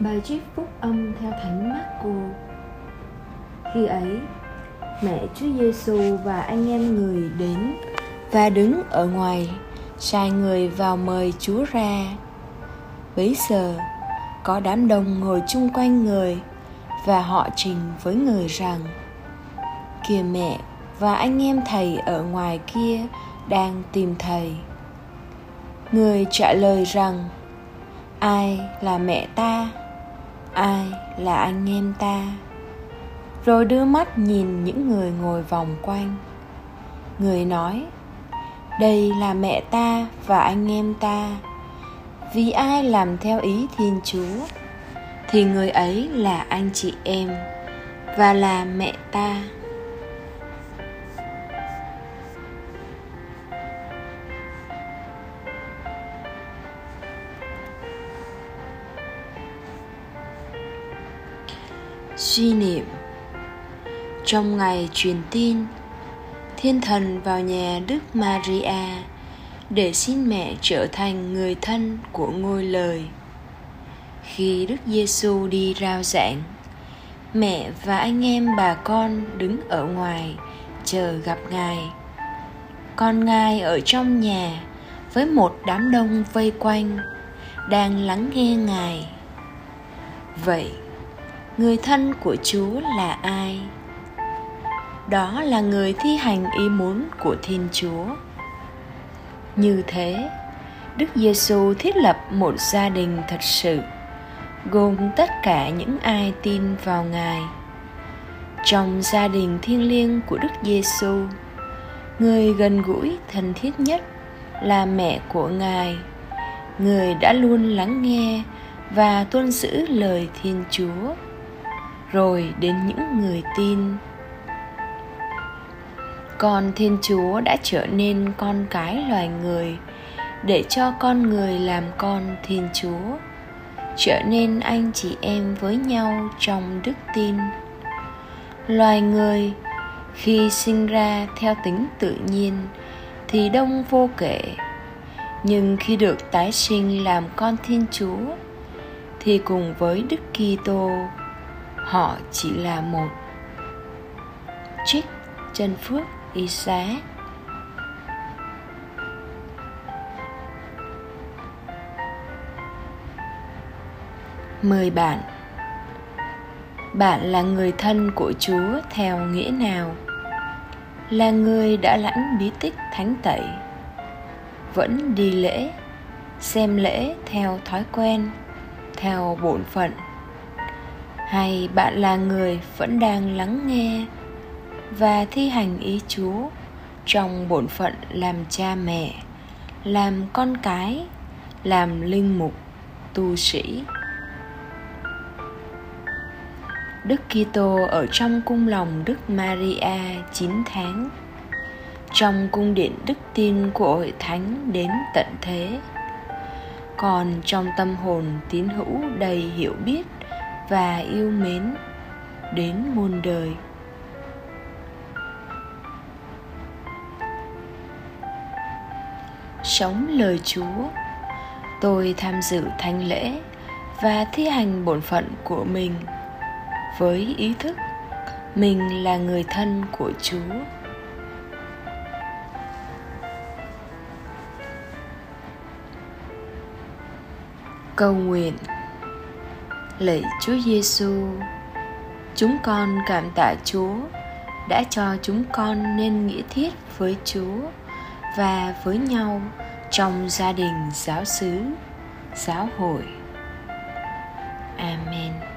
Bài trích phúc âm theo Thánh Marco. Khi ấy, mẹ Chúa Giêsu và anh em người đến và đứng ở ngoài, sai người vào mời Chúa ra. Bấy giờ, có đám đông ngồi chung quanh người và họ trình với người rằng kìa mẹ và anh em thầy ở ngoài kia đang tìm thầy người trả lời rằng ai là mẹ ta ai là anh em ta? Rồi đưa mắt nhìn những người ngồi vòng quanh. Người nói, đây là mẹ ta và anh em ta. Vì ai làm theo ý thiên chúa, thì người ấy là anh chị em và là mẹ ta. Suy niệm. Trong ngày truyền tin, thiên thần vào nhà đức maria để xin mẹ trở thành người thân của ngôi lời. Khi đức giêsu đi rao giảng, mẹ và anh em bà con đứng ở ngoài chờ gặp ngài. Con ngài ở trong nhà với một đám đông vây quanh, đang lắng nghe ngài. Vậy người thân của chúa là ai? Đó là người thi hành ý muốn của thiên chúa. Như thế, đức giêsu thiết lập một gia đình thật sự, gồm tất cả những ai tin vào ngài. Trong gia đình thiêng liêng của đức giêsu người gần gũi thân thiết nhất là mẹ của ngài, người đã luôn lắng nghe và tuân giữ lời thiên chúa rồi đến những người tin. Con thiên chúa đã trở nên con cái loài người để cho con người làm con thiên chúa, trở nên anh chị em với nhau trong đức tin. Loài người khi sinh ra theo tính tự nhiên thì đông vô kể, nhưng khi được tái sinh làm con thiên chúa thì cùng với đức kitô họ chỉ là một trích chân phước y xá. Mời bạn. Bạn là người thân của chúa theo nghĩa nào? Là người đã lãnh bí tích thánh tẩy, vẫn đi lễ, xem lễ theo thói quen, theo bổn phận hay bạn là người vẫn đang lắng nghe và thi hành ý chúa trong bổn phận làm cha mẹ, làm con cái, làm linh mục, tu sĩ. Đức Kitô ở trong cung lòng Đức Maria 9 tháng. Trong cung điện đức tin của hội thánh đến tận thế. Còn trong tâm hồn tín hữu đầy hiểu biết và yêu mến đến muôn đời. Sống lời chúa, tôi tham dự thánh lễ và thi hành bổn phận của mình với ý thức mình là người thân của chúa. Cầu nguyện lạy chúa giêsu. Chúng con cảm tạ chúa đã cho chúng con nên nghĩa thiết với chúa và với nhau trong gia đình giáo xứ, giáo hội. Amen.